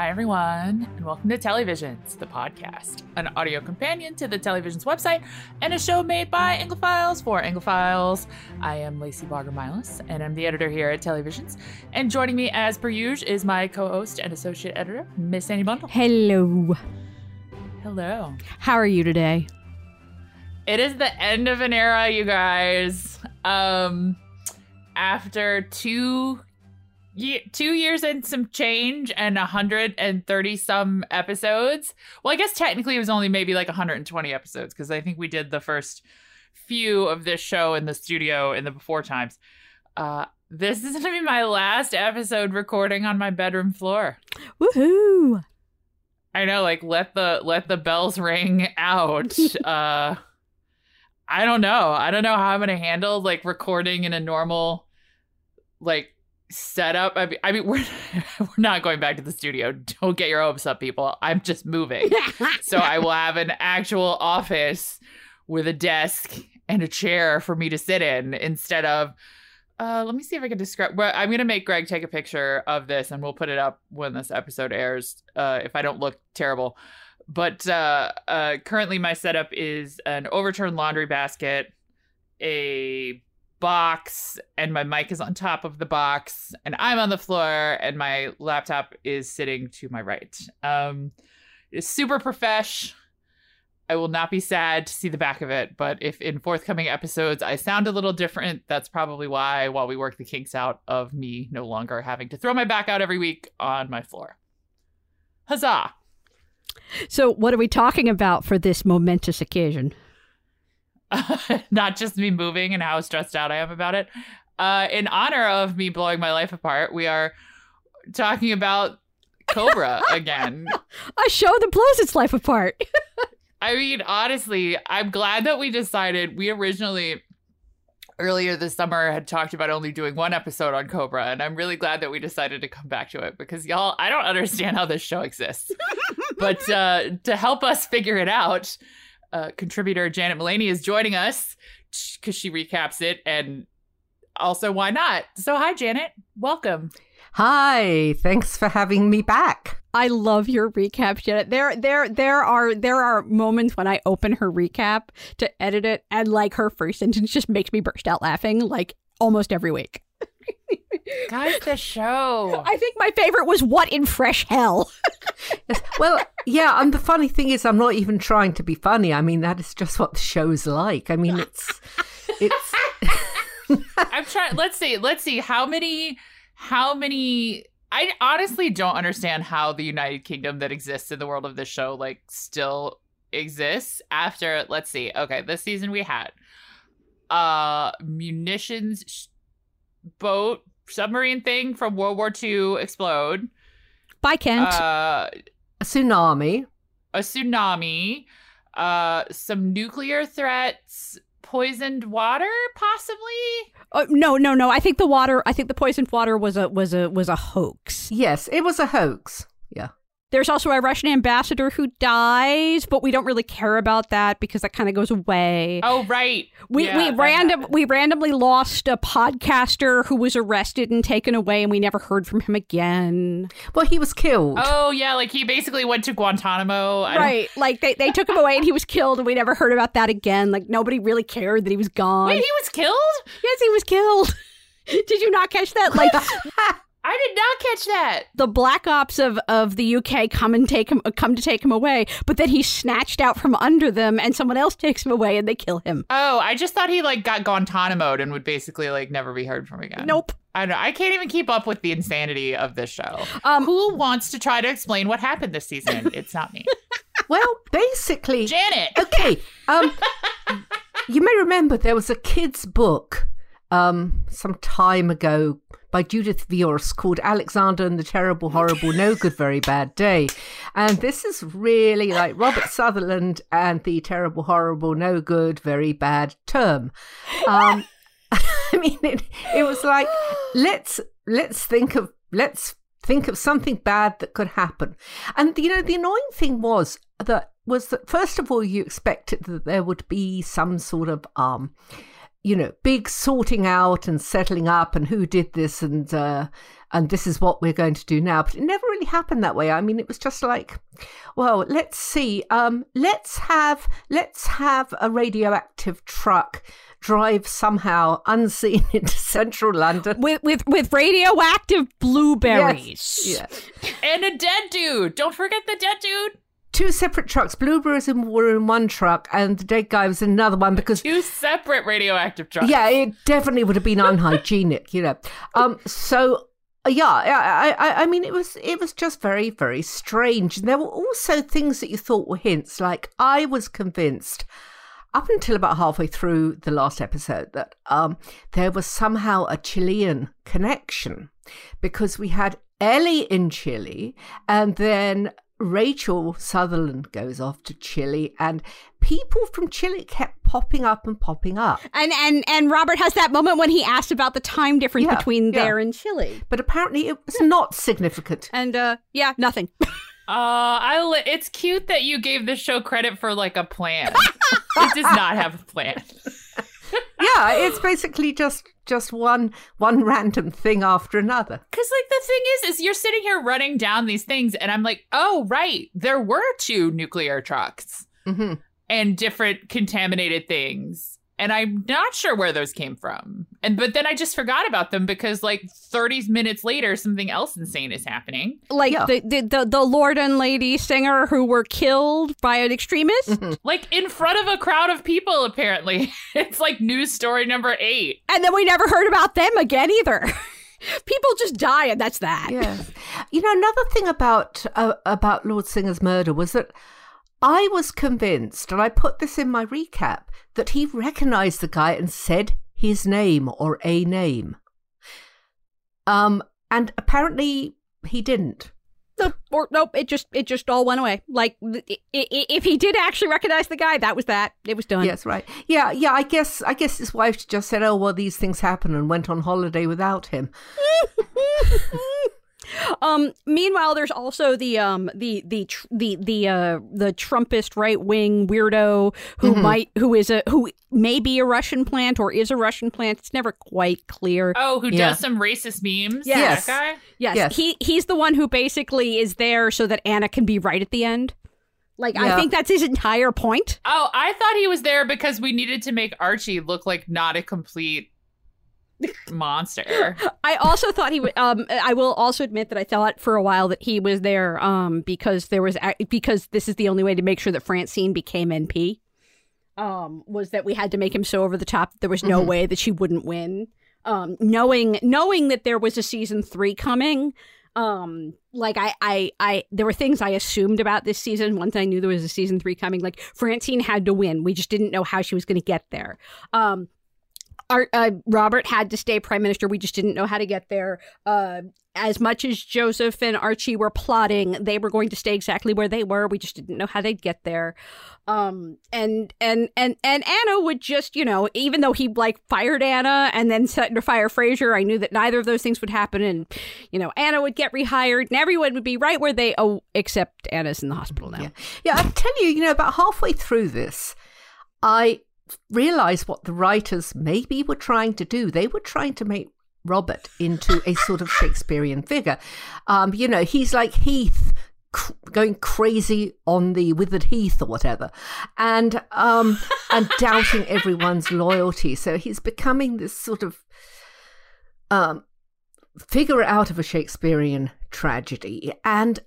Hi, everyone, and welcome to Telly Visions, the podcast, an audio companion to the Telly Visions website and a show made by Anglophiles for Anglophiles. I am Lacy Baugher Milas, and I'm the editor here at Telly Visions. And joining me, as per usual, is my co host and associate editor, Miss Ani Bundel. Hello. Hello. How are you today? It is the end of an era, you guys. Um, after two ye- two years and some change and 130 some episodes. Well, I guess technically it was only maybe like 120 episodes because I think we did the first few of this show in the studio in the before times. Uh, this is going to be my last episode recording on my bedroom floor. Woohoo! I know, like let the let the bells ring out. uh I don't know. I don't know how I'm gonna handle like recording in a normal like setup. I mean, I mean we're we're not going back to the studio. Don't get your hopes up, people. I'm just moving. so I will have an actual office with a desk and a chair for me to sit in instead of uh, let me see if I can describe. Well, I'm gonna make Greg take a picture of this, and we'll put it up when this episode airs. Uh, if I don't look terrible, but uh, uh, currently my setup is an overturned laundry basket, a box, and my mic is on top of the box, and I'm on the floor, and my laptop is sitting to my right. Um, it's super profesh. I will not be sad to see the back of it, but if in forthcoming episodes I sound a little different, that's probably why while we work the kinks out of me no longer having to throw my back out every week on my floor. Huzzah! So, what are we talking about for this momentous occasion? not just me moving and how stressed out I am about it. Uh, in honor of me blowing my life apart, we are talking about Cobra again. A show that blows its life apart. I mean, honestly, I'm glad that we decided. We originally earlier this summer had talked about only doing one episode on Cobra, and I'm really glad that we decided to come back to it because y'all, I don't understand how this show exists. but uh, to help us figure it out, uh, contributor Janet Mullany is joining us because she recaps it, and also why not? So, hi, Janet, welcome. Hi, thanks for having me back. I love your recap, Janet. There, there, there are there are moments when I open her recap to edit it, and like her first sentence just makes me burst out laughing, like almost every week. Guys, the show. I think my favorite was "What in Fresh Hell." Well, yeah, and the funny thing is, I'm not even trying to be funny. I mean, that is just what the show's like. I mean, it's it's. I'm trying. Let's see. Let's see how many how many I honestly don't understand how the United Kingdom that exists in the world of this show like still exists after let's see. Okay, this season we had uh munitions sh- boat submarine thing from World War II explode. By Kent. Uh a tsunami. A tsunami. Uh some nuclear threats poisoned water possibly uh, no no no i think the water i think the poisoned water was a was a was a hoax yes it was a hoax yeah there's also a Russian ambassador who dies, but we don't really care about that because that kind of goes away. Oh, right. We yeah, we random we randomly lost a podcaster who was arrested and taken away, and we never heard from him again. Well, he was killed. Oh yeah, like he basically went to Guantanamo. I right. Don't... Like they, they took him away and he was killed, and we never heard about that again. Like nobody really cared that he was gone. Wait, he was killed? Yes, he was killed. Did you not catch that? Like I did not catch that. The black ops of, of the UK come and take him come to take him away, but then he's snatched out from under them and someone else takes him away and they kill him. Oh, I just thought he like got Guantanamo and would basically like never be heard from again. Nope. I don't know. I can't even keep up with the insanity of this show. Um, Who wants to try to explain what happened this season? It's not me. well, basically, Janet. Okay. Um, you may remember there was a kid's book um, some time ago by Judith Viorst called Alexander and the Terrible, Horrible, No Good, Very Bad Day. And this is really like Robert Sutherland and the Terrible, Horrible, No Good, Very Bad Term. Um, I mean, it, it was like, let's, let's think of, let's think of something bad that could happen. And, you know, the annoying thing was that, was that first of all, you expected that there would be some sort of, um, you know, big sorting out and settling up and who did this and uh, and this is what we're going to do now. But it never really happened that way. I mean, it was just like, well, let's see. Um, let's have let's have a radioactive truck drive somehow unseen into central London with with with radioactive blueberries. Yes. Yeah. And a dead dude. Don't forget the dead dude. Two separate trucks. Blueberries were in one truck, and the dead guy was in another one because two separate radioactive trucks. Yeah, it definitely would have been unhygienic, you know. Um, so yeah, I, I, I mean, it was it was just very, very strange. And there were also things that you thought were hints. Like I was convinced up until about halfway through the last episode that um, there was somehow a Chilean connection because we had Ellie in Chile and then Rachel Sutherland goes off to Chile and people from Chile kept popping up and popping up. And and and Robert has that moment when he asked about the time difference yeah, between yeah. there and Chile. But apparently it was not significant. And uh yeah, nothing. Uh, I li- it's cute that you gave this show credit for like a plan. it does not have a plan. yeah, it's basically just just one one random thing after another. Cuz like the thing is is you're sitting here running down these things and I'm like, "Oh, right. There were two nuclear trucks." hmm And different contaminated things and I'm not sure where those came from. And but then I just forgot about them because like 30 minutes later, something else insane is happening. Like yeah. the, the, the the Lord and Lady singer who were killed by an extremist, mm-hmm. like in front of a crowd of people. Apparently, it's like news story number eight, and then we never heard about them again either. people just die, and that's that. Yeah, you know another thing about uh, about Lord Singer's murder was that. I was convinced, and I put this in my recap, that he recognized the guy and said his name or a name. Um, and apparently he didn't. No, or nope, it just it just all went away. Like if he did actually recognize the guy, that was that. It was done. Yes, right. Yeah, yeah. I guess I guess his wife just said, "Oh well, these things happen," and went on holiday without him. Um, meanwhile, there's also the um the the tr- the the uh the Trumpist right wing weirdo who mm-hmm. might who is a who may be a Russian plant or is a Russian plant. It's never quite clear. Oh, who yeah. does some racist memes? Yes. That guy? Yes. yes. He he's the one who basically is there so that Anna can be right at the end. Like yeah. I think that's his entire point. Oh, I thought he was there because we needed to make Archie look like not a complete monster. I also thought he would. Um, I will also admit that I thought for a while that he was there. Um, because there was because this is the only way to make sure that Francine became MP. Um, was that we had to make him so over the top that there was no mm-hmm. way that she wouldn't win. Um, knowing knowing that there was a season three coming. Um, like I, I, I, there were things I assumed about this season. Once I knew there was a season three coming, like Francine had to win. We just didn't know how she was going to get there. Um, our, uh, Robert had to stay prime minister. We just didn't know how to get there. Uh, as much as Joseph and Archie were plotting, they were going to stay exactly where they were. We just didn't know how they'd get there. Um, and and and and Anna would just, you know, even though he like fired Anna and then set to fire Fraser, I knew that neither of those things would happen. And you know, Anna would get rehired, and everyone would be right where they oh, except Anna's in the hospital now. Yeah, yeah. I tell you, you know, about halfway through this, I realize what the writers maybe were trying to do. They were trying to make Robert into a sort of Shakespearean figure. Um, you know, he's like Heath cr- going crazy on the withered heath or whatever, and um, and doubting everyone's loyalty. So he's becoming this sort of um, figure out of a Shakespearean tragedy, and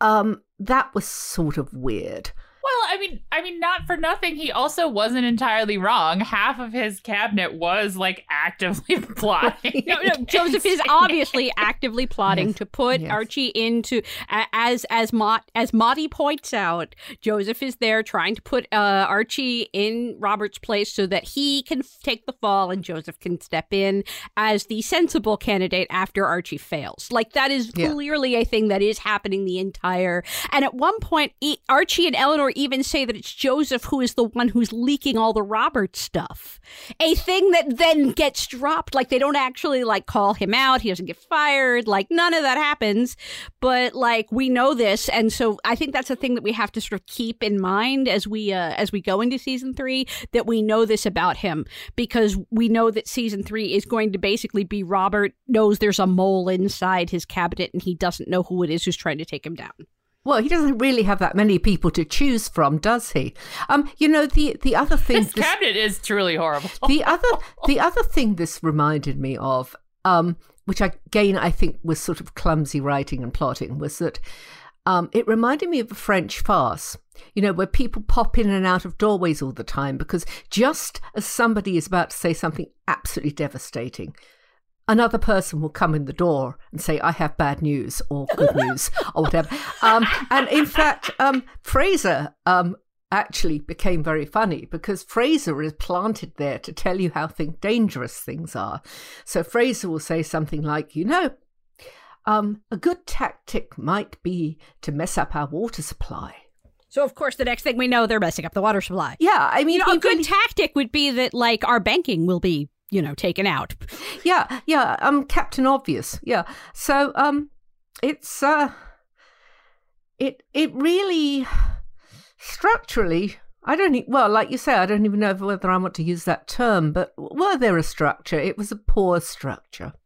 um, that was sort of weird. Well, I mean, I mean, not for nothing. He also wasn't entirely wrong. Half of his cabinet was like actively plotting. no, no, Joseph is obviously actively plotting yes. to put yes. Archie into as as Mott as Motty points out. Joseph is there trying to put uh, Archie in Robert's place so that he can take the fall and Joseph can step in as the sensible candidate after Archie fails. Like that is yeah. clearly a thing that is happening the entire. And at one point, Archie and Eleanor even even say that it's Joseph who is the one who's leaking all the Robert stuff. A thing that then gets dropped. Like they don't actually like call him out. He doesn't get fired. Like none of that happens. But like we know this, and so I think that's a thing that we have to sort of keep in mind as we uh, as we go into season three. That we know this about him because we know that season three is going to basically be Robert knows there's a mole inside his cabinet and he doesn't know who it is who's trying to take him down. Well, he doesn't really have that many people to choose from, does he? Um, you know the the other thing. His this, cabinet is truly horrible. the other the other thing this reminded me of, um, which again I think was sort of clumsy writing and plotting, was that um, it reminded me of a French farce. You know, where people pop in and out of doorways all the time because just as somebody is about to say something absolutely devastating, another person will come in the door and say, I have bad news or good news or whatever. Um, and in fact, um, Fraser um, actually became very funny because Fraser is planted there to tell you how think dangerous things are. So Fraser will say something like, you know, um, a good tactic might be to mess up our water supply. So of course, the next thing we know, they're messing up the water supply. Yeah, I mean, You know, a good really- tactic would be that like our banking will be, you know, taken out. yeah, yeah, um, Captain Obvious, yeah. So, um, it's uh, it it really structurally. I don't e- well, like you say, I don't even know whether I want to use that term, but were there a structure? It was a poor structure.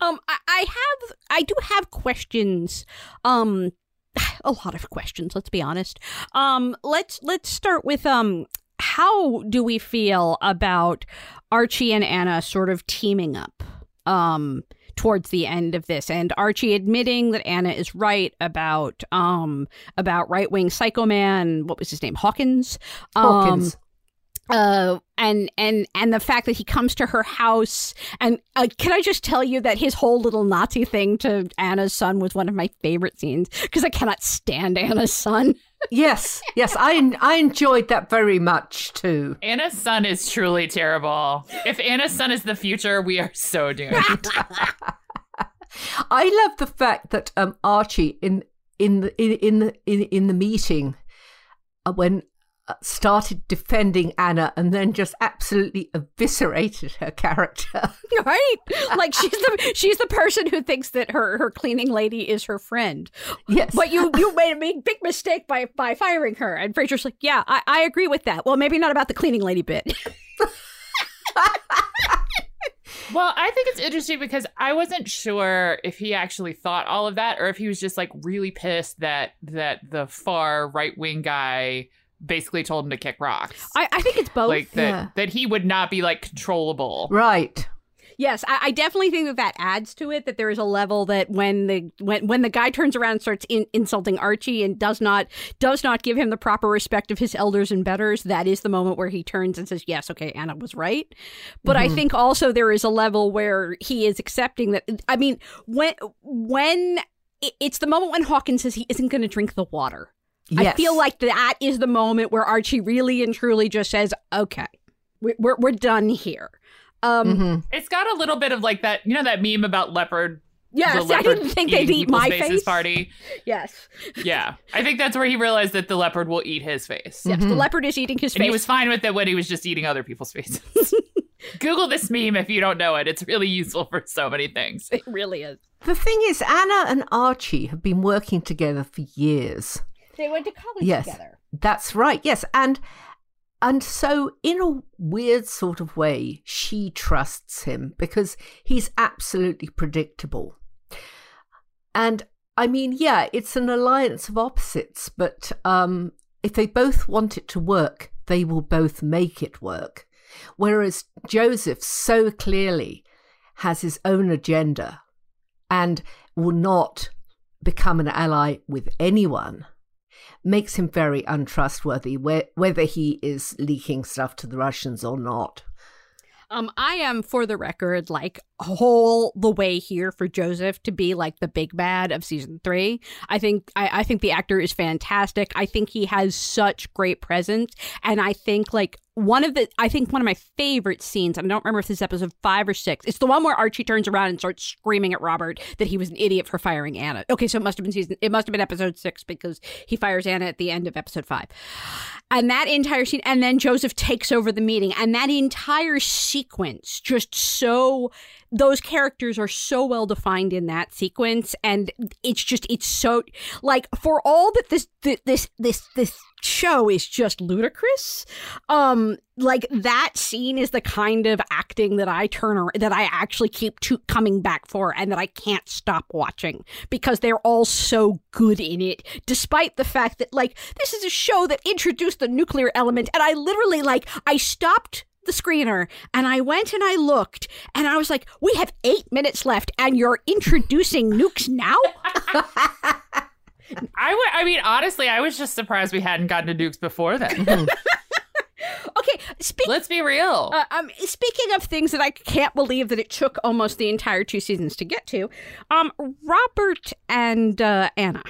Um, I, I have, I do have questions. Um, a lot of questions. Let's be honest. Um, let's let's start with um, how do we feel about Archie and Anna sort of teaming up? Um, towards the end of this and Archie admitting that Anna is right about um about right-wing psycho man what was his name Hawkins um, Hawkins. uh and and and the fact that he comes to her house and uh, can i just tell you that his whole little nazi thing to anna's son was one of my favorite scenes because i cannot stand anna's son yes, yes, I I enjoyed that very much too. Anna's son is truly terrible. If Anna's son is the future, we are so doomed. I love the fact that um, Archie in in the in in the, in, in the meeting uh, when Uh, started defending Anna and then just absolutely eviscerated her character. right. Like she's the she's the person who thinks that her her cleaning lady is her friend. Yes, but you you made a big, big mistake by by firing her. And Fraser's like yeah I, I agree with that. Well maybe not about the cleaning lady bit. Well, I think it's interesting because I wasn't sure if he actually thought all of that or if he was just like really pissed that that the far right wing guy basically told him to kick rocks. I, I think it's both like that yeah. that he would not be like controllable. right. Yes, I, I definitely think that that adds to it. That there is a level that when the when when the guy turns around and starts in, insulting Archie and does not does not give him the proper respect of his elders and betters, that is the moment where he turns and says, "Yes, okay, Anna was right." But I mm-hmm. think also there is a level where he is accepting that. I mean, when when it's the moment when Hawkins says he isn't going to drink the water. I feel like that is the moment where Archie really and truly just says, "Okay, we- we're we're done here." Um, Mhm. It's got a little bit of like that, you know, that meme about leopard. Yes, the I didn't think they'd eat my faces face. party. Yes. Yeah, I think that's where he realized that the leopard will eat his face. Yes, the leopard is eating his face. And he was fine with it when he was just eating other people's faces. Google this meme if you don't know it. It's really useful for so many things. it really is. The thing is, Anna and Archie have been working together for years. They went to college Yes. together. That's right. Yes, and and so in a weird sort of way, she trusts him because he's absolutely predictable. And I mean, yeah, it's an alliance of opposites, but um, if they both want it to work, they will both make it work. Whereas Joseph so clearly has his own agenda and will not become an ally with anyone makes him very untrustworthy, whe- whether he is leaking stuff to the Russians or not. Um, I am, for the record, like whole the way here for Joseph to be like the big bad of season three. I think I, I think the actor is fantastic. I think he has such great presence, and I think like one of the I think one of my favorite scenes, I don't remember if this is episode five or six. It's the one where Archie turns around and starts screaming at Robert that he was an idiot for firing Anna. Okay, so it must have been season it must have been episode six because he fires Anna at the end of episode five. And that entire scene, and then Joseph takes over the meeting, and that entire sequence just so those characters are so well defined in that sequence and it's just it's so like for all that this this this this show is just ludicrous um like that scene is the kind of acting that i turn or that i actually keep to coming back for and that i can't stop watching because they're all so good in it despite the fact that like this is a show that introduced the nuclear element and i literally like i stopped the screener and I went and I looked and I was like, we have eight minutes left and you're introducing nukes now? I would. I mean, honestly, I was just surprised we hadn't gotten to nukes before then. okay, speak, let's be real. Uh, um, speaking of things that I can't believe that it took almost the entire two seasons to get to, um, Robert and uh, Anna.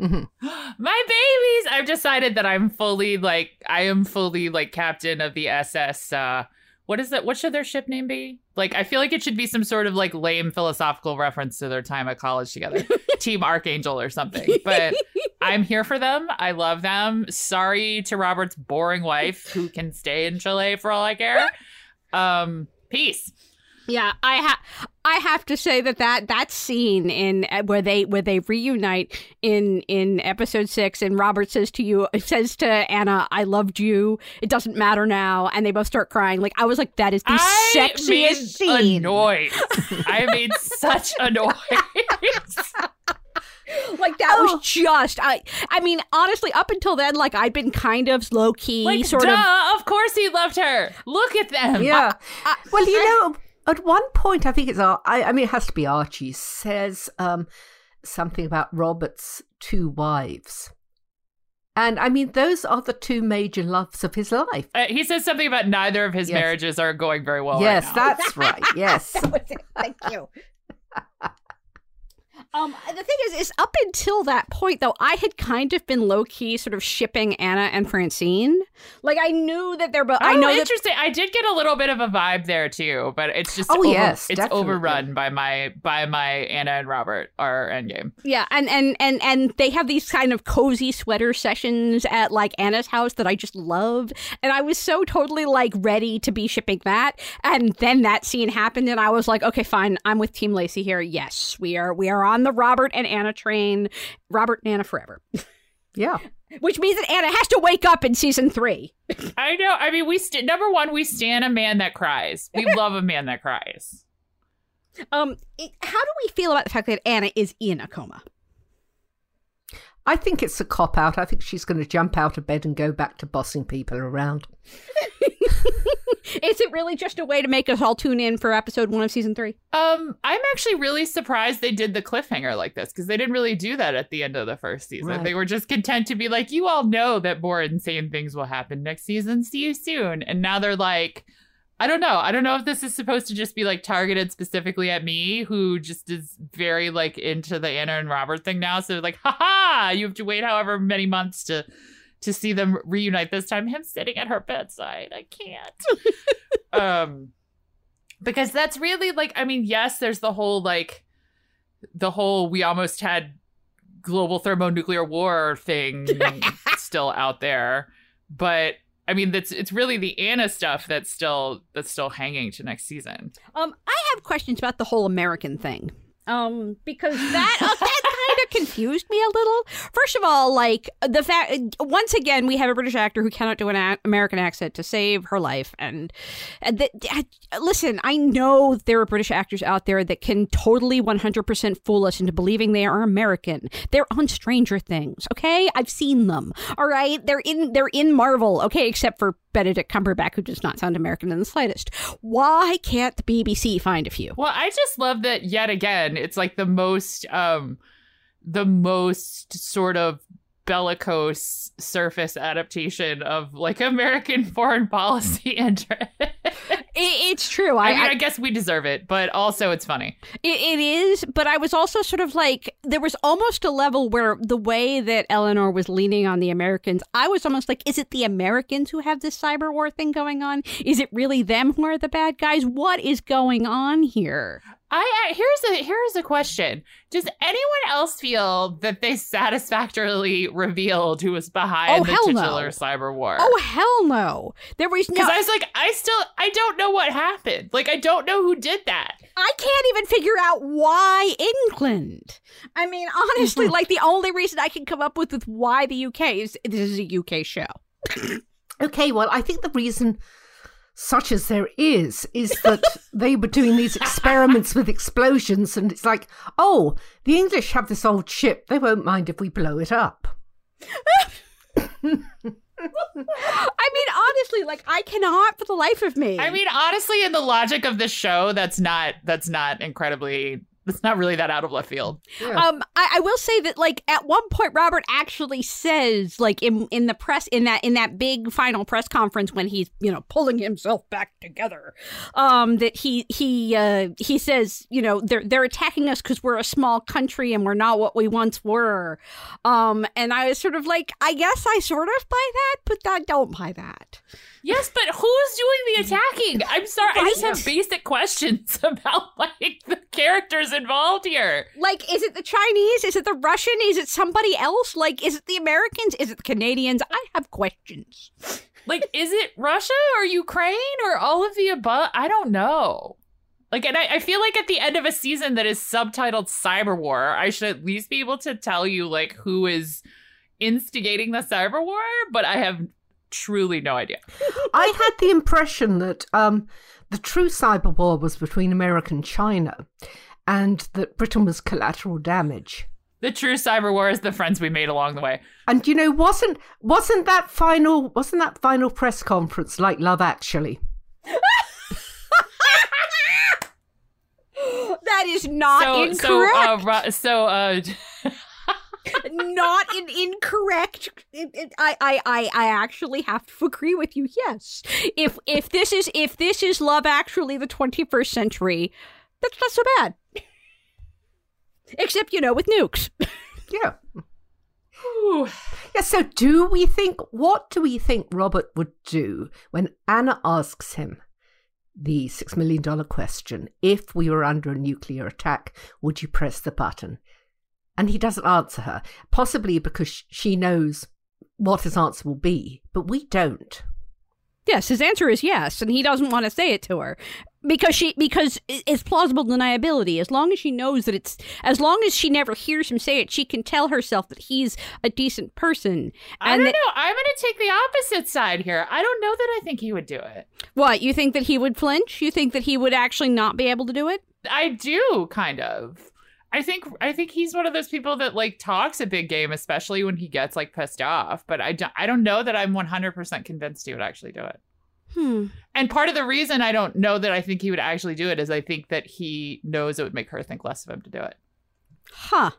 Mm-hmm. My babies! I've decided that I'm fully like I am fully like captain of the SS. Uh, what is that? What should their ship name be? Like I feel like it should be some sort of like lame philosophical reference to their time at college together, Team Archangel or something. But I'm here for them. I love them. Sorry to Robert's boring wife who can stay in Chile for all I care. Um, peace. Yeah, I have I have to say that that that scene in uh, where they where they reunite in in episode 6 and Robert says to you says to Anna, "I loved you. It doesn't matter now." And they both start crying. Like I was like that is the I sexiest scene. Annoyed. I made such a noise. like that oh. was just I I mean honestly up until then like I'd been kind of low key like, sort duh, of of course he loved her. Look at them. Yeah. I, I, well, you know at one point, I think it's I, I mean, it has to be Archie says um, something about Robert's two wives. And I mean, those are the two major loves of his life. Uh, he says something about neither of his yes. marriages are going very well. Yes, right that's right. Yes. that Thank you. Um, the thing is, is up until that point, though, I had kind of been low key sort of shipping Anna and Francine. Like I knew that they're both. Oh, I know. Interesting. That- I did get a little bit of a vibe there too, but it's just oh over- yes, it's definitely. overrun by my by my Anna and Robert our endgame. Yeah, and and and and they have these kind of cozy sweater sessions at like Anna's house that I just love, and I was so totally like ready to be shipping that, and then that scene happened, and I was like, okay, fine, I'm with Team Lacy here. Yes, we are we are on the Robert and Anna train. Robert and Anna forever. Yeah. Which means that Anna has to wake up in season three. I know. I mean, we st- number one, we stand a man that cries. We love a man that cries. Um, how do we feel about the fact that Anna is in a coma? I think it's a cop out. I think she's going to jump out of bed and go back to bossing people around. Is it really just a way to make us all tune in for episode one of season three? Um, I'm actually really surprised they did the cliffhanger like this because they didn't really do that at the end of the first season. Right. They were just content to be like, "You all know that more insane things will happen next season. See you soon." And now they're like, I don't know. I don't know if this is supposed to just be like targeted specifically at me, who just is very like into the Anna and Robert thing now. So like, haha, you have to wait however many months to to see them reunite. This time, him sitting at her bedside. I can't. um, because that's really like, I mean, yes, there's the whole like, the whole we almost had global thermonuclear war thing still out there, but I mean, that's it's really the Anna stuff that's still that's still hanging to next season. Um, I have questions about the whole American thing. Um, because that that kind of confused me a little. First of all, like the fact once again we have a British actor who cannot do an a- American accent to save her life, and, and listen, I know there are British actors out there that can totally one hundred percent fool us into believing they are American. They're on Stranger Things, okay? I've seen them. All right, they're in they're in Marvel, okay, except for Benedict Cumberbatch, who does not sound American in the slightest. Why can't the BBC find a few? Well, I just love that yet again. It's like the most, um, the most sort of bellicose surface adaptation of like American foreign policy mm. interest. It, it's true. I, I, mean, I- I guess we deserve it, but also it's funny. It, it is, but I was also sort of like there was almost a level where the way that Eleanor was leaning on the Americans, I was almost like, is it the Americans who have this cyber war thing going on? Is it really them who are the bad guys? What is going on here? I, I here's a here's a question. Does anyone else feel that they satisfactorily revealed who was behind Oh, the hell no. titular cyber war? Oh hell no! There was no. Because I was like, I still, I don't know what happened. Like, I don't know who did that. I can't even figure out why England. I mean, honestly, mm-hmm. like the only reason I can come up with with why the UK is this is a UK show. Okay, well, I think the reason, such as there is, is that they were doing these experiments with explosions, and it's like, oh, the English have this old ship. They won't mind if we blow it up. I mean, honestly, like I cannot for the life of me. I mean, honestly, in the logic of this show, that's not, that's not incredibly, that's not really that out of left field. Yeah. Um, I, I will say that like at one point Robert actually says like in in the press in that in that big final press conference when he's you know pulling himself back together, um that he he uh he says you know they're they're attacking us because we're a small country and we're not what we once were, um and I was sort of like I guess I sort of buy that but I don't buy that. Yes, but who's doing the attacking? I'm sorry, I just have basic questions about like the characters involved here. Like, is it the Chinese? Is it the Russian? Is it somebody else? Like, is it the Americans? Is it the Canadians? I have questions. Like, is it Russia or Ukraine or all of the above? I don't know. Like, and I, I feel like at the end of a season that is subtitled Cyber War, I should at least be able to tell you like who is instigating the cyber war, but I have truly no idea. I had the impression that um, the true cyber war was between America and China, and that Britain was collateral damage. The true cyber war is the friends we made along the way. And you know, wasn't wasn't that final wasn't that final press conference like Love Actually? That is not so, incorrect. so, uh, so, uh, not an incorrect. It- it- I, I, I, I actually have to agree with you. Yes, if if this is if this is Love Actually the 21st century, that's not so bad. Except you know with nukes. Yeah. whew. Yeah, so do we think what do we think Robert would do when Anna asks him the six million dollar question, if we were under a nuclear attack, would you press the button? And he doesn't answer her, possibly because she knows what his answer will be, but we don't. Yes, his answer is yes, and he doesn't want to say it to her because she because it's plausible deniability. As long as she knows that it's as long as she never hears him say it, she can tell herself that he's a decent person. I And don't that- know. I'm going to take the opposite side here. I don't know that I think he would do it. What you think that he would flinch? You think that he would actually not be able to do it? I do kind of. I think I think he's one of those people that like talks a big game, especially when he gets like pissed off. But I don't, I don't know that I'm 100% convinced he would actually do it. Hmm. And part of the reason I don't know that I think he would actually do it is I think that he knows it would make her think less of him to do it. Huh.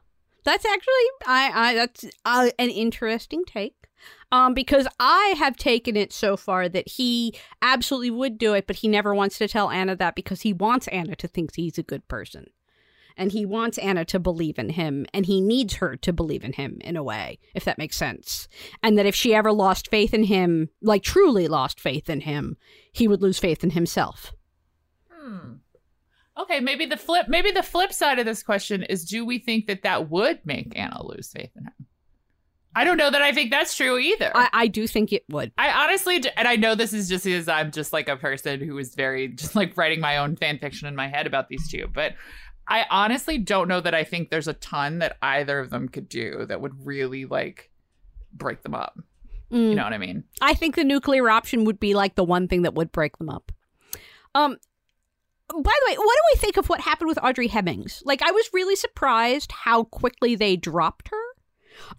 That's actually I I that's uh, an interesting take. Um because I have taken it so far that he absolutely would do it but he never wants to tell Anna that because he wants Anna to think he's a good person. And he wants Anna to believe in him and he needs her to believe in him in a way, if that makes sense. And that if she ever lost faith in him, like truly lost faith in him, he would lose faith in himself. Hmm. Okay, maybe the flip maybe the flip side of this question is do we think that that would make Anna lose faith in him? I don't know that I think that's true either. I, I do think it would. I honestly, and I know this is just because I'm just like a person who is very just like writing my own fan fiction in my head about these two, but I honestly don't know that I think there's a ton that either of them could do that would really like break them up. Mm. You know what I mean? I think the nuclear option would be like the one thing that would break them up. Um by the way, what do we think of what happened with Audrey Hemmings? Like I was really surprised how quickly they dropped her.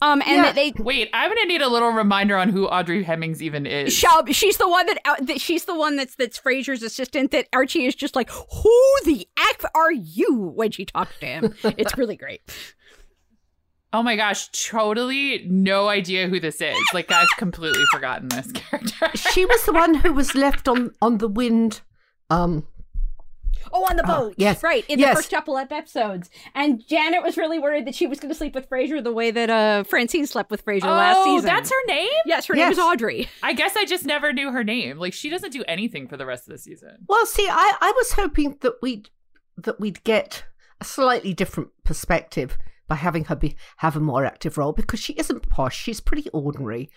Um and Yeah. they Wait, I'm gonna need a little reminder on who Audrey Hemmings even is. Shall, she's the one that, uh, that she's the one that's that's Fraser's assistant that Archie is just like who the f are you when she talks to him. it's really great. Oh my gosh, totally no idea who this is. Like I've completely forgotten this character. She was the one who was left on on the wind. Um, Oh, on the Oh, boat. yes, Right, in yes. the first couple of episodes. And Janet was really worried that she was going to sleep with Fraser the way that uh, Francine slept with Fraser last oh, season. that's her name? Yes, her name is Audrey. I guess I just never knew her name. Like she doesn't do anything for the rest of the season. well, see, I I was hoping that we'd that we'd get a slightly different perspective by having her be have a more active role because she isn't posh. She's pretty ordinary,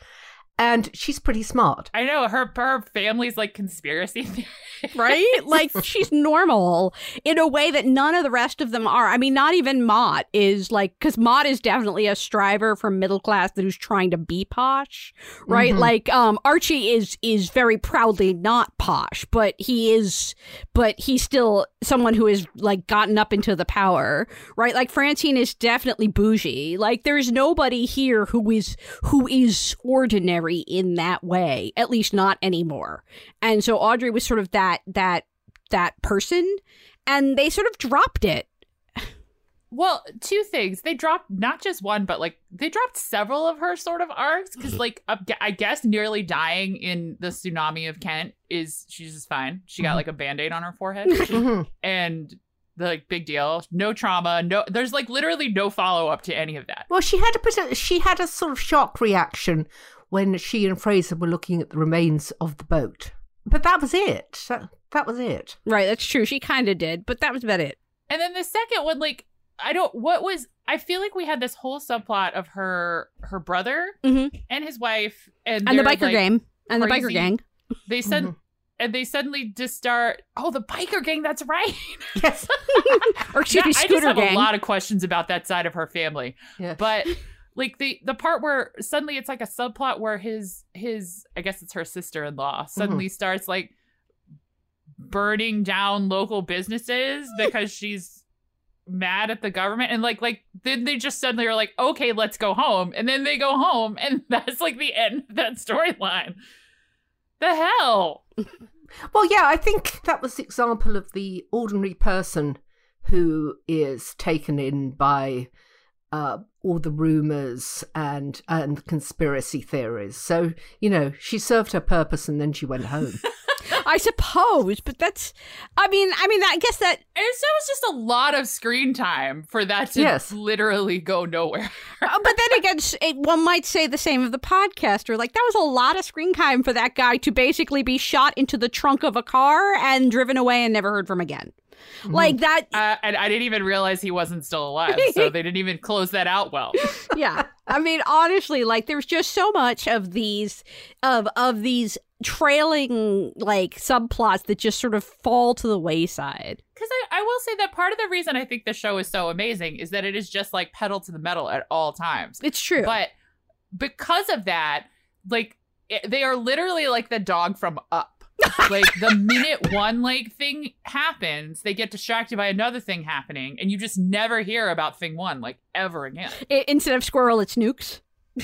and she's pretty smart. I know her her family's like conspiracy theory. right? like she's normal in a way that none of the rest of them are. I mean, not even Mott is like because Mott is definitely a striver from middle class that who's trying to be posh, right? Mhm. Like um Archie is is very proudly not posh, but he is, but he's still someone who has like gotten up into the power, right? Like Francine is definitely bougie. Like there's nobody here who is who is ordinary in that way, at least not anymore. And so Audrey was sort of that that that person and they sort of dropped it. Well, two things. They dropped not just one, but like they dropped several of her sort of arcs because, like, uh, I guess nearly dying in the tsunami of Kent is she's just fine. She got Mhm. like a band aid on her forehead, Mhm. and the like big deal. No trauma. No, there's like literally no follow up to any of that. Well, she had a bit she had a sort of shock reaction when she and Fraser were looking at the remains of the boat, but that was it. That, that was it. Right, that's true. She kind of did, but that was about it. And then the second one, like, I don't. What was? I feel like we had this whole subplot of her her brother Mhm. and his wife and And the biker like, game and the biker gang. They said. Mhm. And they suddenly just start. Oh, the biker gang. That's right. Yes. Or excuse me, Yeah, I just have gang. a lot of questions about that side of her family. yeah. But like the the part where suddenly it's like a subplot where his his I guess it's her sister in law mm-hmm. suddenly starts like burning down local businesses because she's mad at the government. And like like then they just suddenly are like okay let's go home. And then they go home and that's like the end of that storyline. The hell? Well, yeah, I think that was the example of the ordinary person who is taken in by uh, all the rumors and and conspiracy theories. So you know, she served her purpose and then she went home. I suppose, but that's. I mean, I mean, I guess that. and so it was just a lot of screen time for that to Yes. literally go nowhere uh, but then again, it, one might say the same of the podcaster. Like that was a lot of screen time for that guy to basically be shot into the trunk of a car and driven away and never heard from again. Like that. Uh, and I didn't even realize he wasn't still alive, so they didn't even close that out well. yeah i mean honestly like there's just so much of these of of these trailing like subplots that just sort of fall to the wayside Because I, I will say that part of the reason I think the show is so amazing is that it is just like pedal to the metal at all times. it's true But because of that, like it, they are literally like the dog from Up. Like the minute one like thing happens, they get distracted by another thing happening, and you just never hear about thing one like ever again. I- instead of squirrel it's nukes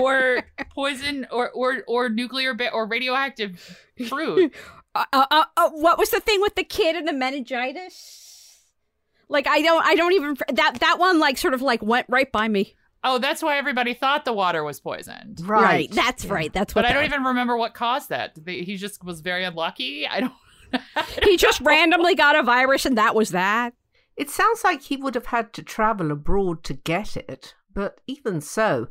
or poison, or or or nuclear ba- or radioactive fruit. uh, uh, uh, uh, what was the thing with the kid and the meningitis like i don't i don't even that that one like sort of like went right by me Oh, that's why everybody thought the water was poisoned. Right. that's Yeah. right that's what But I don't that- even remember what caused that. They- He just was very unlucky. I don't. he just randomly got a virus and that was that It sounds like he would have had to travel abroad to get it, but even so,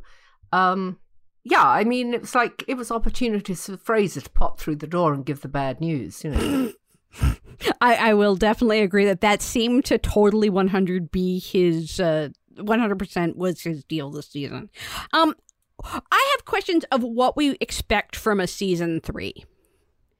um, yeah, I mean, it was like it was opportunities for Fraser to pop through the door and give the bad news, you know. I, I will definitely agree that that seemed to totally 100 be his uh 100% was his deal this season. Um I have questions of what we expect from a season 3.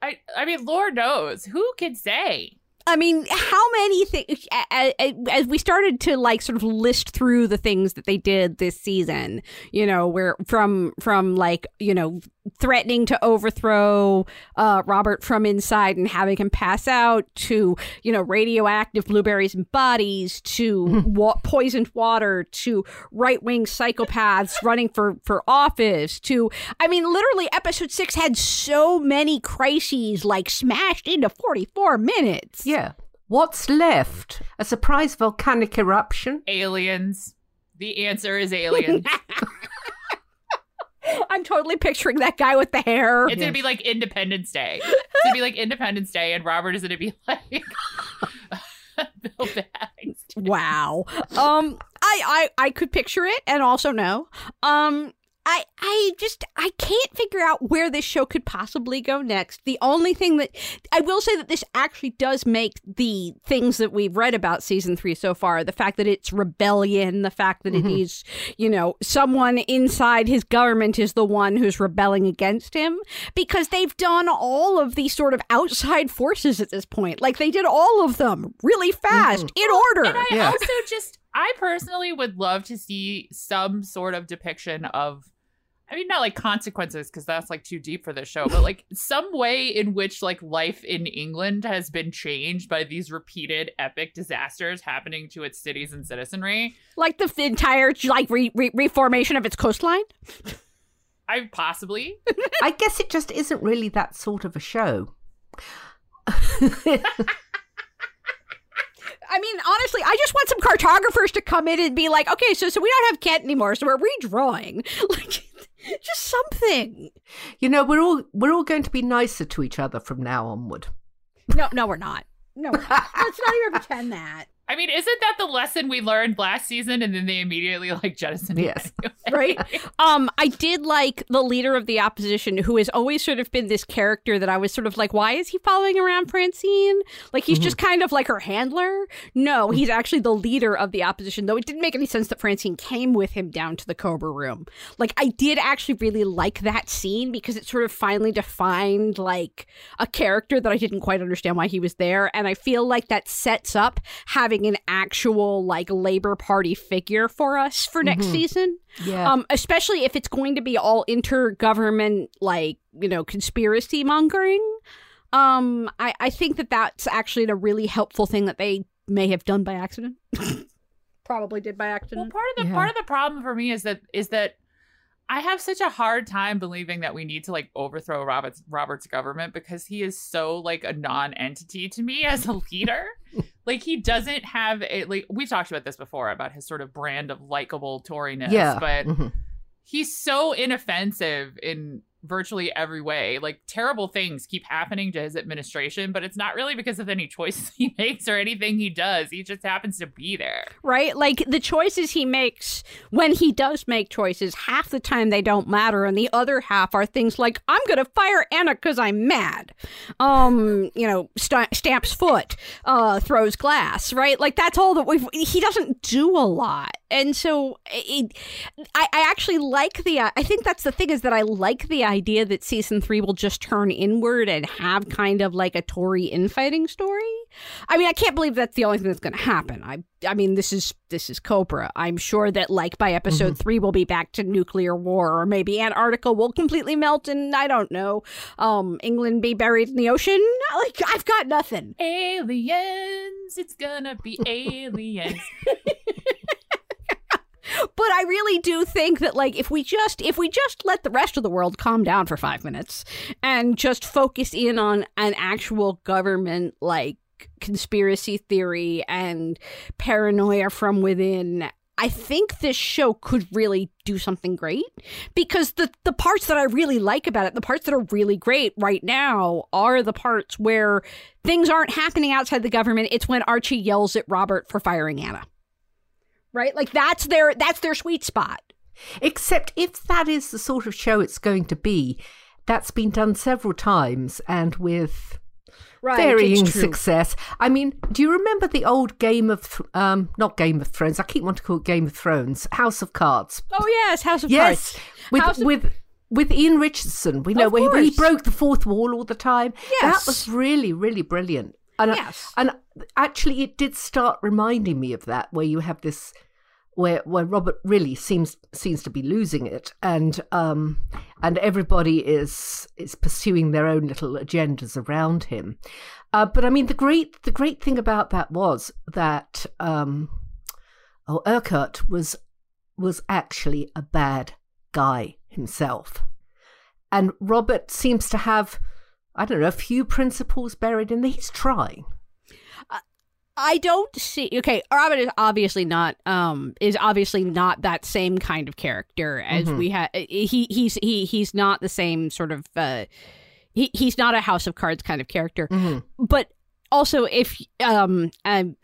I. I mean, Lord knows who can say. I mean, how many things as we started to like sort of list through the things that they did this season, you know, where from from like, you know, threatening to overthrow uh Robert from inside and having him pass out to, you know, radioactive blueberries and bodies to wa- poisoned water to right-wing psychopaths running for for office to I mean, literally episode 6 had so many crises like smashed into 44 minutes. Yeah. What's left? A surprise volcanic eruption? Aliens, The answer is aliens. I'm totally picturing that guy with the hair. It's gonna be like Independence Day. It's gonna be like Independence Day, and Robert is gonna be like Bill Bags. Wow. Um, I, I I could picture it, and also no. Um, I I just I can't figure out where this show could possibly go next. The only thing that I will say that this actually does make the things that we've read about season 3 so far, the fact that it's rebellion, the fact that it mm-hmm. is, you know, someone inside his government is the one who's rebelling against him because they've done all of these sort of outside forces at this point. Like they did all of them really fast mm-hmm. in order. And I Yeah. also just, I personally would love to see some sort of depiction of, I mean, not like consequences because that's like too deep for this show, but like some way in which like life in England has been changed by these repeated epic disasters happening to its cities and citizenry. like the entire like re- re- reformation of its coastline. I possibly. I guess it just isn't really that sort of a show. I mean, honestly, I just want some cartographers to come in and be like, okay, so so we don't have Kent anymore, so we're redrawing, like just something. You know, we're all we're all going to be nicer to each other from now onward. No, no, we're not. No, we're not. let's not even pretend that. I mean, isn't that the lesson we learned last season? And then they immediately like jettisoned it Yes. anyway? right? Um, I did like the leader of the opposition, who has always sort of been this character that I was sort of like, why is he following around Francine? Like he's just kind of like her handler. No, he's actually the leader of the opposition. Though it didn't make any sense that Francine came with him down to the Cobra room. Like I did actually really like that scene because it sort of finally defined like a character that I didn't quite understand why he was there, and I feel like that sets up having an actual like Labor Party figure for us for next season. Yeah. Um, especially if it's going to be all intergovernment, like you know, conspiracy mongering. Um, I I think that that's actually a really helpful thing that they may have done by accident. Probably did by Well, accident. part of the Yeah. part of the problem for me is that is that I have such a hard time believing that we need to like overthrow Robert's Robert's government because he is so like a non-entity to me as a leader. like he doesn't have a like we've talked about this before about his sort of brand of likable Toriness, yeah. but Mhm. he's so inoffensive in virtually every way. Like terrible things keep happening to his administration, but it's not really because of any choices he makes or anything he does. He just happens to be there. right? Like the choices he makes when he does make choices, half the time they don't matter, and the other half are things like "I'm going to fire Anna because I'm mad." Um, you know, st- stamps foot, uh, throws glass, right? Like that's all that we've. He doesn't do a lot, and so it, I, I actually like the. I think that's the thing is that I like the idea that season three will just turn inward and have kind of like a Tory infighting story. I mean, I can't believe that's the only thing that's going to happen. I, I mean, this is this is Cobra. I'm sure that like by episode three, we'll be back to nuclear war, or maybe Antarctica will completely melt, and I don't know, um, England be buried in the ocean. Like I've got nothing. Aliens, it's gonna be aliens. But I really do think that like if we just if we just let the rest of the world calm down for five minutes and just focus in on an actual government like conspiracy theory and paranoia from within I think this show could really do something great because the the parts that I really like about it, the parts that are really great right now are the parts where things aren't happening outside the government. It's when Archie yells at Robert for firing Anna. Right? Like that's their that's their sweet spot. Except if that is the sort of show it's going to be, that's been done several times and with Right. varying success. I mean, do you remember the old Game of Th- um not Game of Thrones? I keep wanting to call it Game of Thrones, House of Cards. Oh yes, House of Yes, Cards. with House of- with with Ian Richardson. We know where he broke the fourth wall all the time. Yes. That was really really brilliant. And I- Yes. and actually, it did start reminding me of that, where you have this. Where, where Robert really seems seems to be losing it, and um, and everybody is is pursuing their own little agendas around him. Uh, but I mean, the great the great thing about that was that um, oh, Urquhart was was actually a bad guy himself, and Robert seems to have I don't know a few principles buried in there. He's trying. I don't see. Okay, Robin is obviously not. Um, is obviously not that same kind of character as Mhm. we had. He he's he he's not the same sort of. Uh, he he's not a House of Cards kind of character. Mhm. But also, if um, um,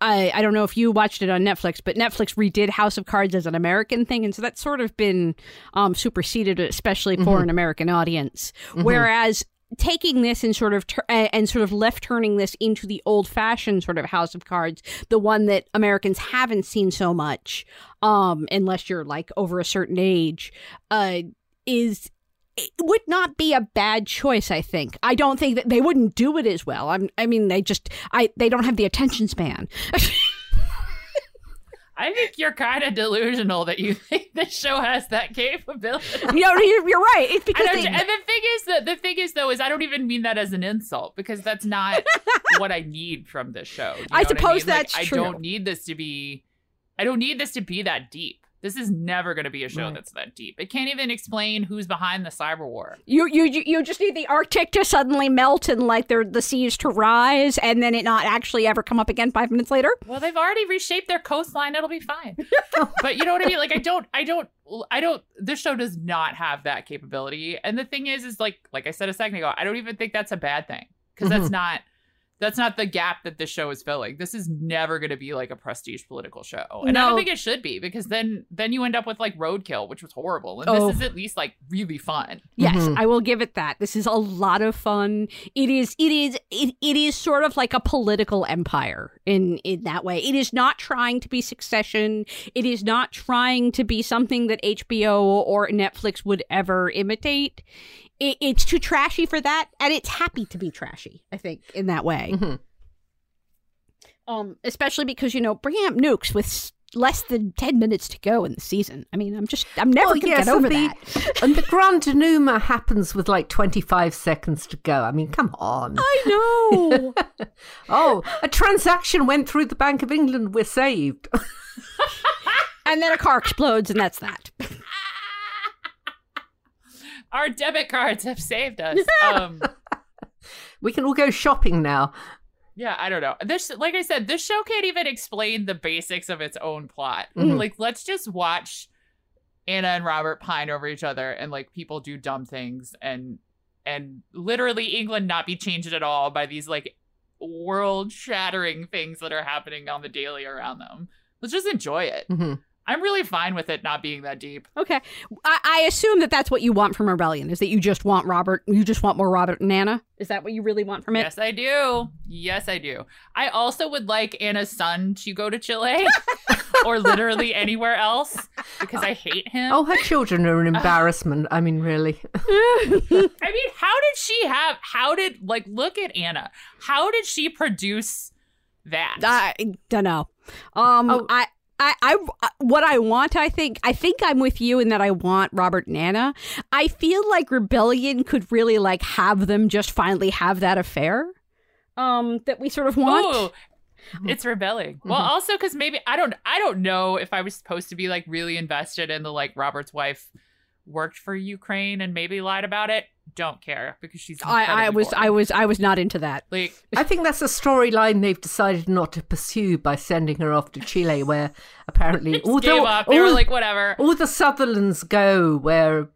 I I don't know if you watched it on Netflix, but Netflix redid House of Cards as an American thing, and so that's sort of been um superseded, especially for Mhm. an American audience. Mhm. Whereas taking this and sort of uh, and sort of left turning this into the old fashioned sort of House of Cards, the one that Americans haven't seen so much, um, unless you're like over a certain age, uh, is it would not be a bad choice. I think. I don't think that they wouldn't do it as well. I'm, I mean, they just I they don't have the attention span. I think you're kind of delusional that you think this show has that capability. know, you're, you're right. It's because they, and the thing is that the thing is though is I don't even mean that as an insult because that's not what I need from this show. You I know what suppose mean? Like, that's I don't need this to be. I don't need this to be that deep. This is never going to be a show Right. that's that deep. It can't even explain who's behind the cyber war. You you you just need the Arctic to suddenly melt and like the the seas to rise, and then it not actually ever come up again five minutes later. Well, they've already reshaped their coastline. It'll be fine. but you know what I mean? Like I don't, I don't, I don't. This show does not have that capability. And the thing is, is like, like I said a second ago, I don't even think that's a bad thing because that's mm-hmm. not, that's not the gap that this show is filling. This is never going to be like a prestige political show, and I don't think it should be because then, then you end up with like Roadkill, which was horrible, and Oh. this is at least like really fun. Yes, Mhm. I will give it that. This is a lot of fun. It is it is it, it is sort of like a political empire in in that way. It is not trying to be Succession. It is not trying to be something that HBO or Netflix would ever imitate. It, it's too trashy for that, and it's happy to be trashy. I think in that way. Mhm. Um, especially because you know bringing up nukes with less than ten minutes to go in the season. I mean, I'm just I'm never Well, gonna yes, get over and the, that. and the grand denouement happens with like 25 seconds to go. I mean, come on. I know. Oh, a transaction went through the Bank of England. We're saved. and then a car explodes, and that's that. Our debit cards have saved us. Um, We can all go shopping now. Yeah, I don't know. This, like I said, this show can't even explain the basics of its own plot. Mhm. Like, let's just watch Anna and Robert pine over each other, and like people do dumb things, and and literally England not be changed at all by these like world shattering things that are happening on the daily around them. Let's just enjoy it. hmm I'm really fine with it not being that deep. Okay, I, I assume that that's what you want from Rebellion is that you just want Robert, you just want more Robert and Anna. Is that what you really want from it? Yes, I do. Yes, I do. I also would like Anna's son to go to Chile or literally anywhere else because I hate him. Oh, her children are an embarrassment. I mean, really. I mean, how did she have? How did like look at Anna? How did she produce that? I don't know. Um, Oh. I. I, I, what I want, I think, I think I'm with you in that I want Robert and Anna. I feel like Rebellion could really like have them just finally have that affair, um, that we sort of want. Ooh, it's rebelling. Well, Mhm. also because maybe I don't. I don't know if I was supposed to be like really invested in the like Robert's wife worked for Ukraine and maybe lied about it. Don't care because she's. I, I was, boring. I was, I was not into that. like. I think that's a storyline they've decided not to pursue by sending her off to Chile, where apparently Just all gave the, up. They were like, whatever. all the Sutherlands go where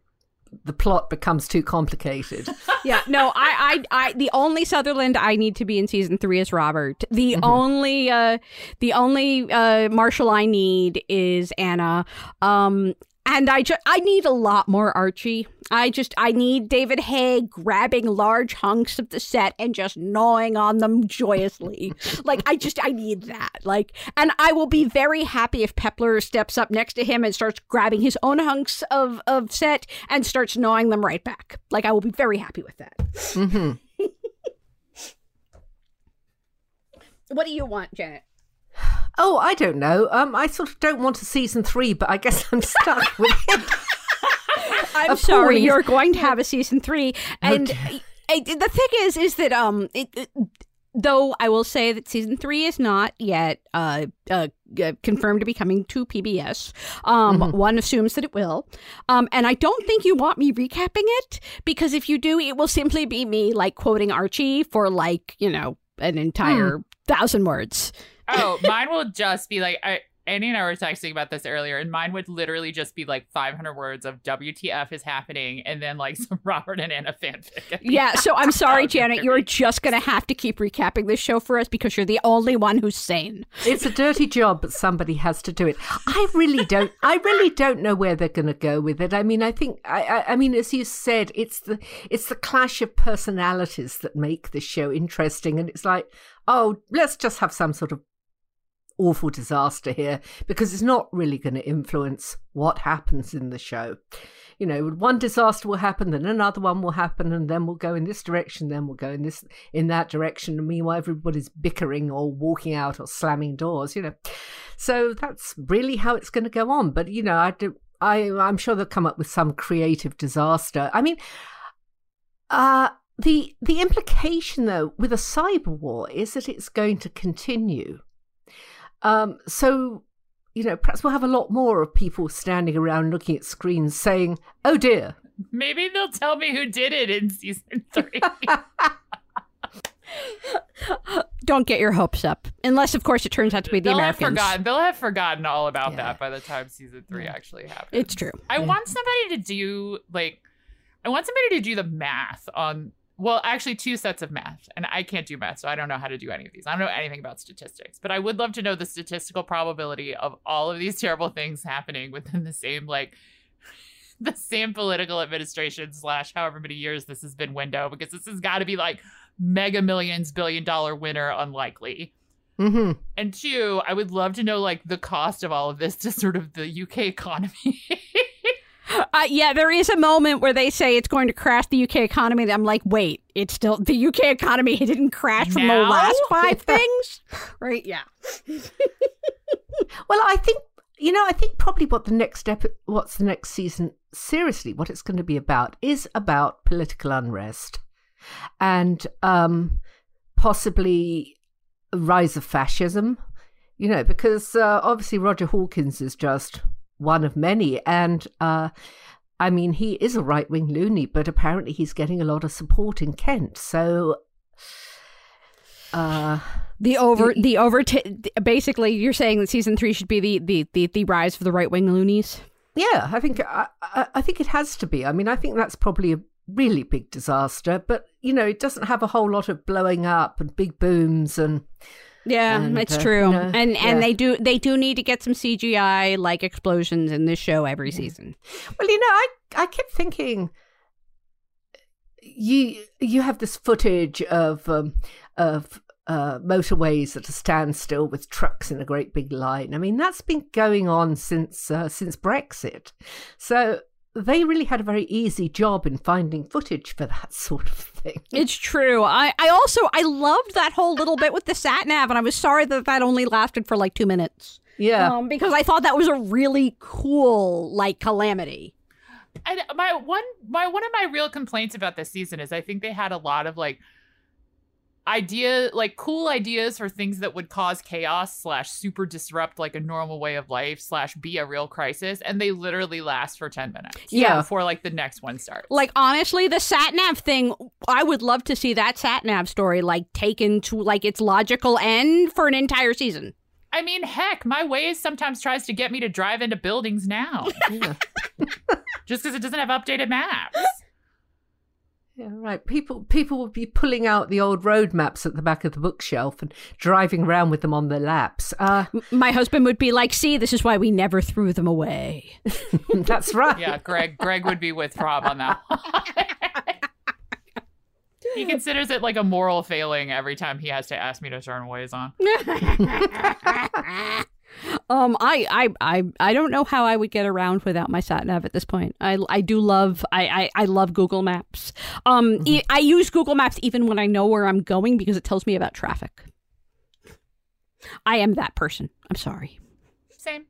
the plot becomes too complicated. yeah, no, I, I, I, the only Sutherland I need to be in season three is Robert. The only, uh, the only uh, Marshall I need is Anna. Um, and I just, I need a lot more Archie. I just, I need David Haig grabbing large hunks of the set and just gnawing on them joyously. like, I just, I need that. Like, and I will be very happy if Pepler steps up next to him and starts grabbing his own hunks of of set and starts gnawing them right back. Like, I will be very happy with that. hmm What do you want, Janet? Oh, I don't know. Um, I sort of don't want a season three, but I guess I'm stuck with it. I'm Of sorry, you're going to have a season three, and I- I- the thing is, is that um, it, it- though I will say that season three is not yet uh, uh, confirmed to be coming to PBS. Um, Mhm. one assumes that it will, um, and I don't think you want me recapping it because if you do, it will simply be me like quoting Archie for like you know an entire thousand words. Oh, mine will just be like I Ani and I were texting about this earlier, and mine would literally just be like 500 words of WTF is happening, and then like some Robert and Anna fanfic. Yeah, so I'm sorry, Janet. You're just going to have to keep recapping this show for us because you're the only one who's sane. It's a dirty job, but somebody has to do it. I really don't. I really don't know where they're going to go with it. I mean, I think. I, I, I mean, as you said, it's the it's the clash of personalities that make the show interesting, and it's like, oh, let's just have some sort of awful disaster here because it's not really going to influence what happens in the show. You know, one disaster will happen, then another one will happen, and then we'll go in this direction, then we'll go in this in that direction. And meanwhile, everybody's bickering or walking out or slamming doors. You know, so that's really how it's going to go on. But you know, I do. I I'm sure they'll come up with some creative disaster. I mean, uh the the implication though with a cyber war is that it's going to continue. Um, so you know, perhaps we'll have a lot more of people standing around looking at screens saying, "Oh dear." Maybe they'll tell me who did it in season three. Don't get your hopes up. Unless, of course, it turns out to be the they'll have Americans. forgotten. They'll have forgotten all about Yeah. that by the time season three actually happens. It's true. I Yeah. want somebody to do like I want somebody to do the math on well, actually two sets of math. And I can't do math, so I don't know how to do any of these. I don't know anything about statistics, but I would love to know the statistical probability of all of these terrible things happening within the same like the same political administration slash however many years this has been window because this has got to be like mega millions billion dollar winner unlikely hmm and two i would love to know like the cost of all of this to sort of the uk economy Uh, yeah, there is a moment where they say it's going to crash the UK economy. I'm like, wait, it's still the UK economy didn't crash from the last five things, right? Yeah. Well, I think you know. I think probably what the next step, what's the next season? Seriously, what it's going to be about is about political unrest and um, possibly a rise of fascism. You know, because uh, obviously Roger Hawkins is just one of many, and uh, I mean he is a right wing loony, but apparently he's getting a lot of support in Kent. So. Uh, The over the over basically you're saying that season three should be the the the, the rise of the right wing loonies. Yeah, I think I I think it has to be. I mean, I think that's probably a really big disaster, but you know, it doesn't have a whole lot of blowing up and big booms and Yeah, And, it's uh, true. you know, and yeah. and they do they do need to get some CGI like explosions in this show every season. well, you know, I I kept thinking you you have this footage of um, of uh, motorways at a standstill with trucks in a great big line. I mean, that's been going on since uh, since Brexit, so they really had a very easy job in finding footage for that sort of thing. It's true. I, I also I loved that whole little bit with the sat nav, and I was sorry that that only lasted for like two minutes. Yeah. Um, because I thought that was a really cool like calamity. And my one my one of my real complaints about this season is I think they had a lot of like idea like cool ideas for things that would cause chaos slash super disrupt like a normal way of life slash be a real crisis and they literally last for 10 minutes Yeah. before like the next one starts Like honestly, the sat nav thing, I would love to see that sat nav story like taken to like its logical end for an entire season. i mean heck my Waze sometimes tries to get me to drive into buildings now yeah. just because it doesn't have updated maps Yeah, right. People people would be pulling out the old road maps at the back of the bookshelf and driving around with them on their laps. Uh, My husband would be like, "See, this is why we never threw them away." that's right. yeah greg greg would be with rob on that he considers it like a moral failing every time he has to ask me to turn Waze on um, I, I, I, I don't know how I would get around without my sat nav at this point. I, I do love, I, I, I love Google Maps. Um, e- I use Google Maps even when I know where I'm going because it tells me about traffic. I am that person. I'm sorry. Same.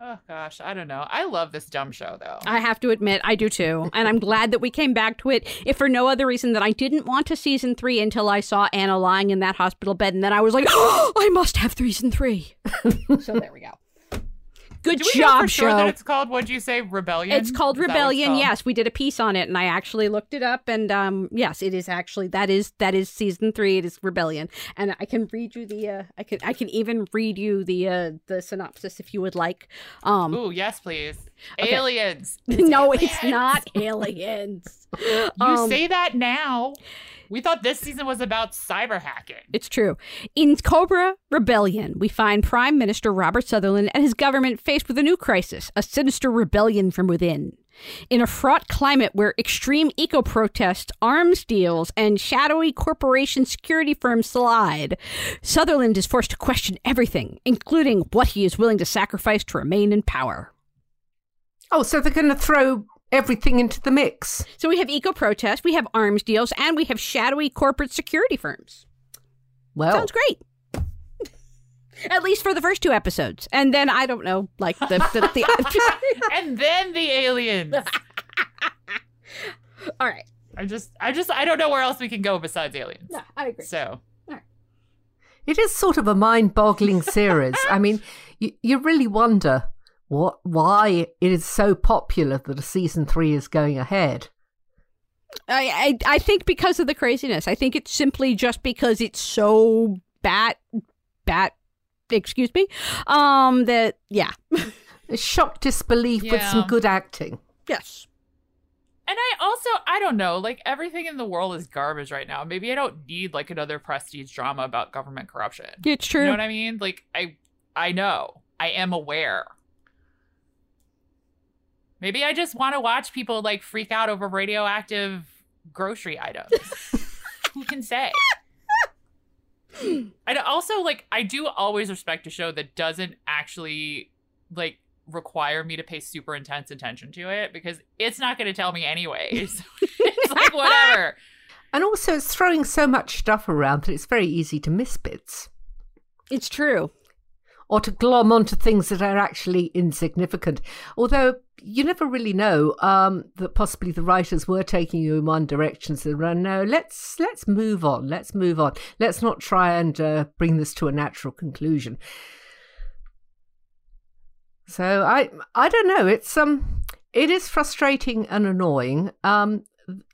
Oh gosh, I don't know. I love this dumb show though. I have to admit, I do too. And I'm glad that we came back to it, if for no other reason that I didn't want to season three until I saw Anna lying in that hospital bed. And then I was like, oh, I must have season three. so there we go. Good Do we know job, sure show. that it's called? What'd you say? Rebellion. It's called Is what it's Rebellion. called? Yes, we did a piece on it, and I actually looked it up. And um, yes, it is actually that is that is season three. It is Rebellion, and I can read you the. Uh, I can I can even read you the uh, the synopsis if you would like. Um, Ooh, yes, please. Okay. Aliens. no, it's not aliens. You Um, say that now. We thought this season was about cyber hacking. It's true. In Cobra Rebellion, we find Prime Minister Robert Sutherland and his government faced with a new crisis, a sinister rebellion from within. In a fraught climate where extreme eco protests, arms deals, and shadowy corporation security firms slide, Sutherland is forced to question everything, including what he is willing to sacrifice to remain in power. Oh, so they're going to throw everything into the mix. So we have eco protests, we have arms deals, and we have shadowy corporate security firms. Well, Sounds great. At least for the first two episodes, and then I don't know, like the the. the and then the aliens. All right, I just, I just, I don't know where else we can go besides aliens. no, I agree. So it is sort of a mind-boggling series. I mean, you, you really wonder what why it is so popular that a season three is going ahead. I, I I think because of the craziness. I think it's simply just because it's so bat bat. Excuse me. Um. That yeah. A shock disbelief with some good acting. yes. And I also, I don't know, like everything in the world is garbage right now. Maybe I don't need like another prestige drama about government corruption. It's true. You know what I mean? Like I, I know, I am aware. Maybe I just want to watch people like freak out over radioactive grocery items. Who can say? I also like I do always respect a show that doesn't actually like require me to pay super intense attention to it because it's not going to tell me anyways. it's like whatever. And also, it's throwing so much stuff around that it's very easy to miss bits It's true. Or to glom onto things that are actually insignificant. Although you never really know um, that possibly the writers were taking you in one direction. So no, let's let's move on. Let's move on. Let's not try and uh, bring this to a natural conclusion. So I I don't know. It's um it is frustrating and annoying. Um,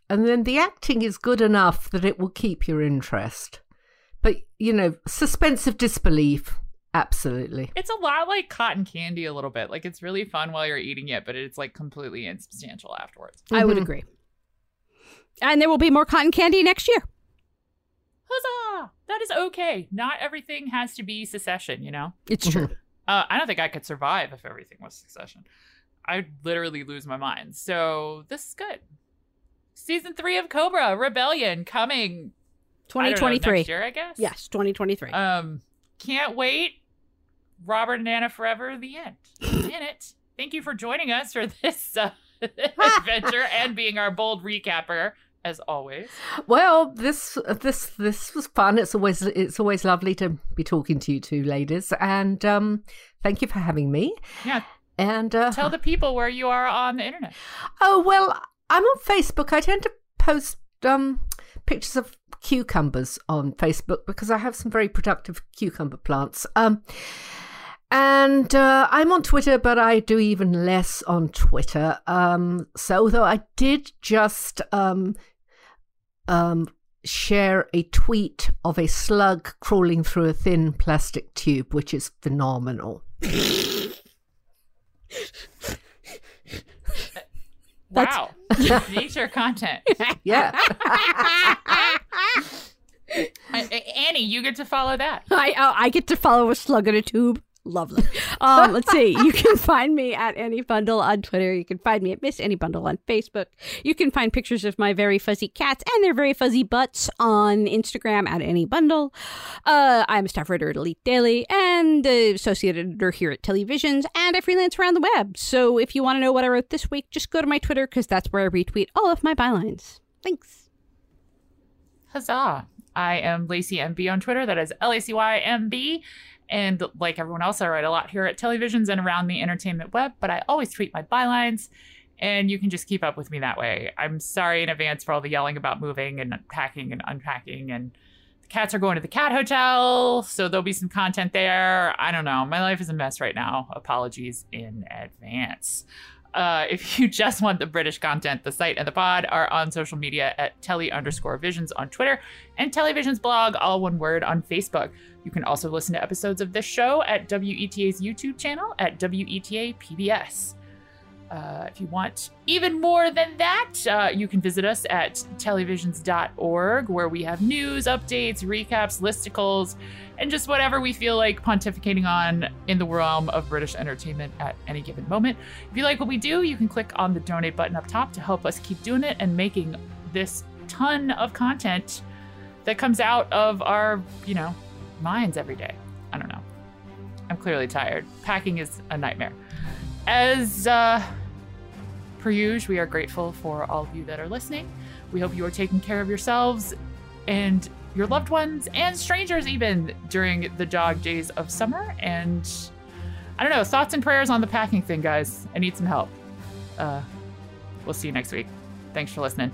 and then the acting is good enough that it will keep your interest. But you know, suspense of disbelief, absolutely. It's a lot like cotton candy a little bit. Like it's really fun while you're eating it, but it's like completely insubstantial afterwards. I would Mhm. agree. And there will be more cotton candy next year. Huzzah! That is okay. Not everything has to be Succession, you know? It's true. Uh, I don't think I could survive if everything was Succession. I'd literally lose my mind. So this is good. Season three of Cobra Rebellion coming I don't know, 2023. next year, I guess. Yes, 2023. Um, can't wait. Robert and Anna forever. The end. In it. Thank you for joining us for this uh, adventure and being our bold recapper as always. Well, this this this was fun. It's always it's always lovely to be talking to you two ladies, and um, thank you for having me. Yeah. And uh, Tell the people where you are on the internet. oh well, I'm on Facebook. I tend to post um, pictures of cucumbers on Facebook because I have some very productive cucumber plants. Um, and uh, I'm on Twitter, but I do even less on Twitter. Um, so, though I did just um, um, share a tweet of a slug crawling through a thin plastic tube, which is phenomenal. Wow. Nature content. Yeah. Ani, you get to follow that. I uh, I get to follow a slug in a tube. Lovely. Um, let's see. You can find me at Ani Bundel on Twitter. You can find me at Miss Ani Bundel on Facebook. You can find pictures of my very fuzzy cats and their very fuzzy butts on Instagram at Ani Bundel. Uh, I'm a staff writer at Elite Daily and the associate editor here at Telly Visions, and I freelance around the web. So if you want to know what I wrote this week, just go to my Twitter because that's where I retweet all of my bylines. Thanks. Huzzah. I am Lacy MB on Twitter. That is L A C Y M B. And like everyone else, I write a lot here at Telly Visions and around the entertainment web, but I always tweet my bylines, and you can just keep up with me that way. I'm sorry in advance for all the yelling about moving and packing and unpacking and The cats are going to the cat hotel, so there'll be some content there. I don't know. My life is a mess right now. Apologies in advance. Uh, if you just want the British content, the site and the pod are on social media at telly underscore visions on Twitter and television's blog, all one word, on Facebook. You can also listen to episodes of this show at WETA's YouTube channel at WETA PBS. Uh, if you want even more than that, uh, you can visit us at tellyvisions.org, where we have news, updates, recaps, listicles, and just whatever we feel like pontificating on in the realm of British entertainment at any given moment. If you like what we do, you can click on the donate button up top to help us keep doing it and making this ton of content that comes out of our, you know, minds every day. I don't know. I'm clearly tired. Packing is a nightmare. As uh, Per usual, we are grateful for all of you that are listening. We hope you are taking care of yourselves and your loved ones and strangers, even during the dog days of summer. And I don't know, thoughts and prayers on the packing thing, guys. I need some help. Uh, we'll see you next week. Thanks for listening.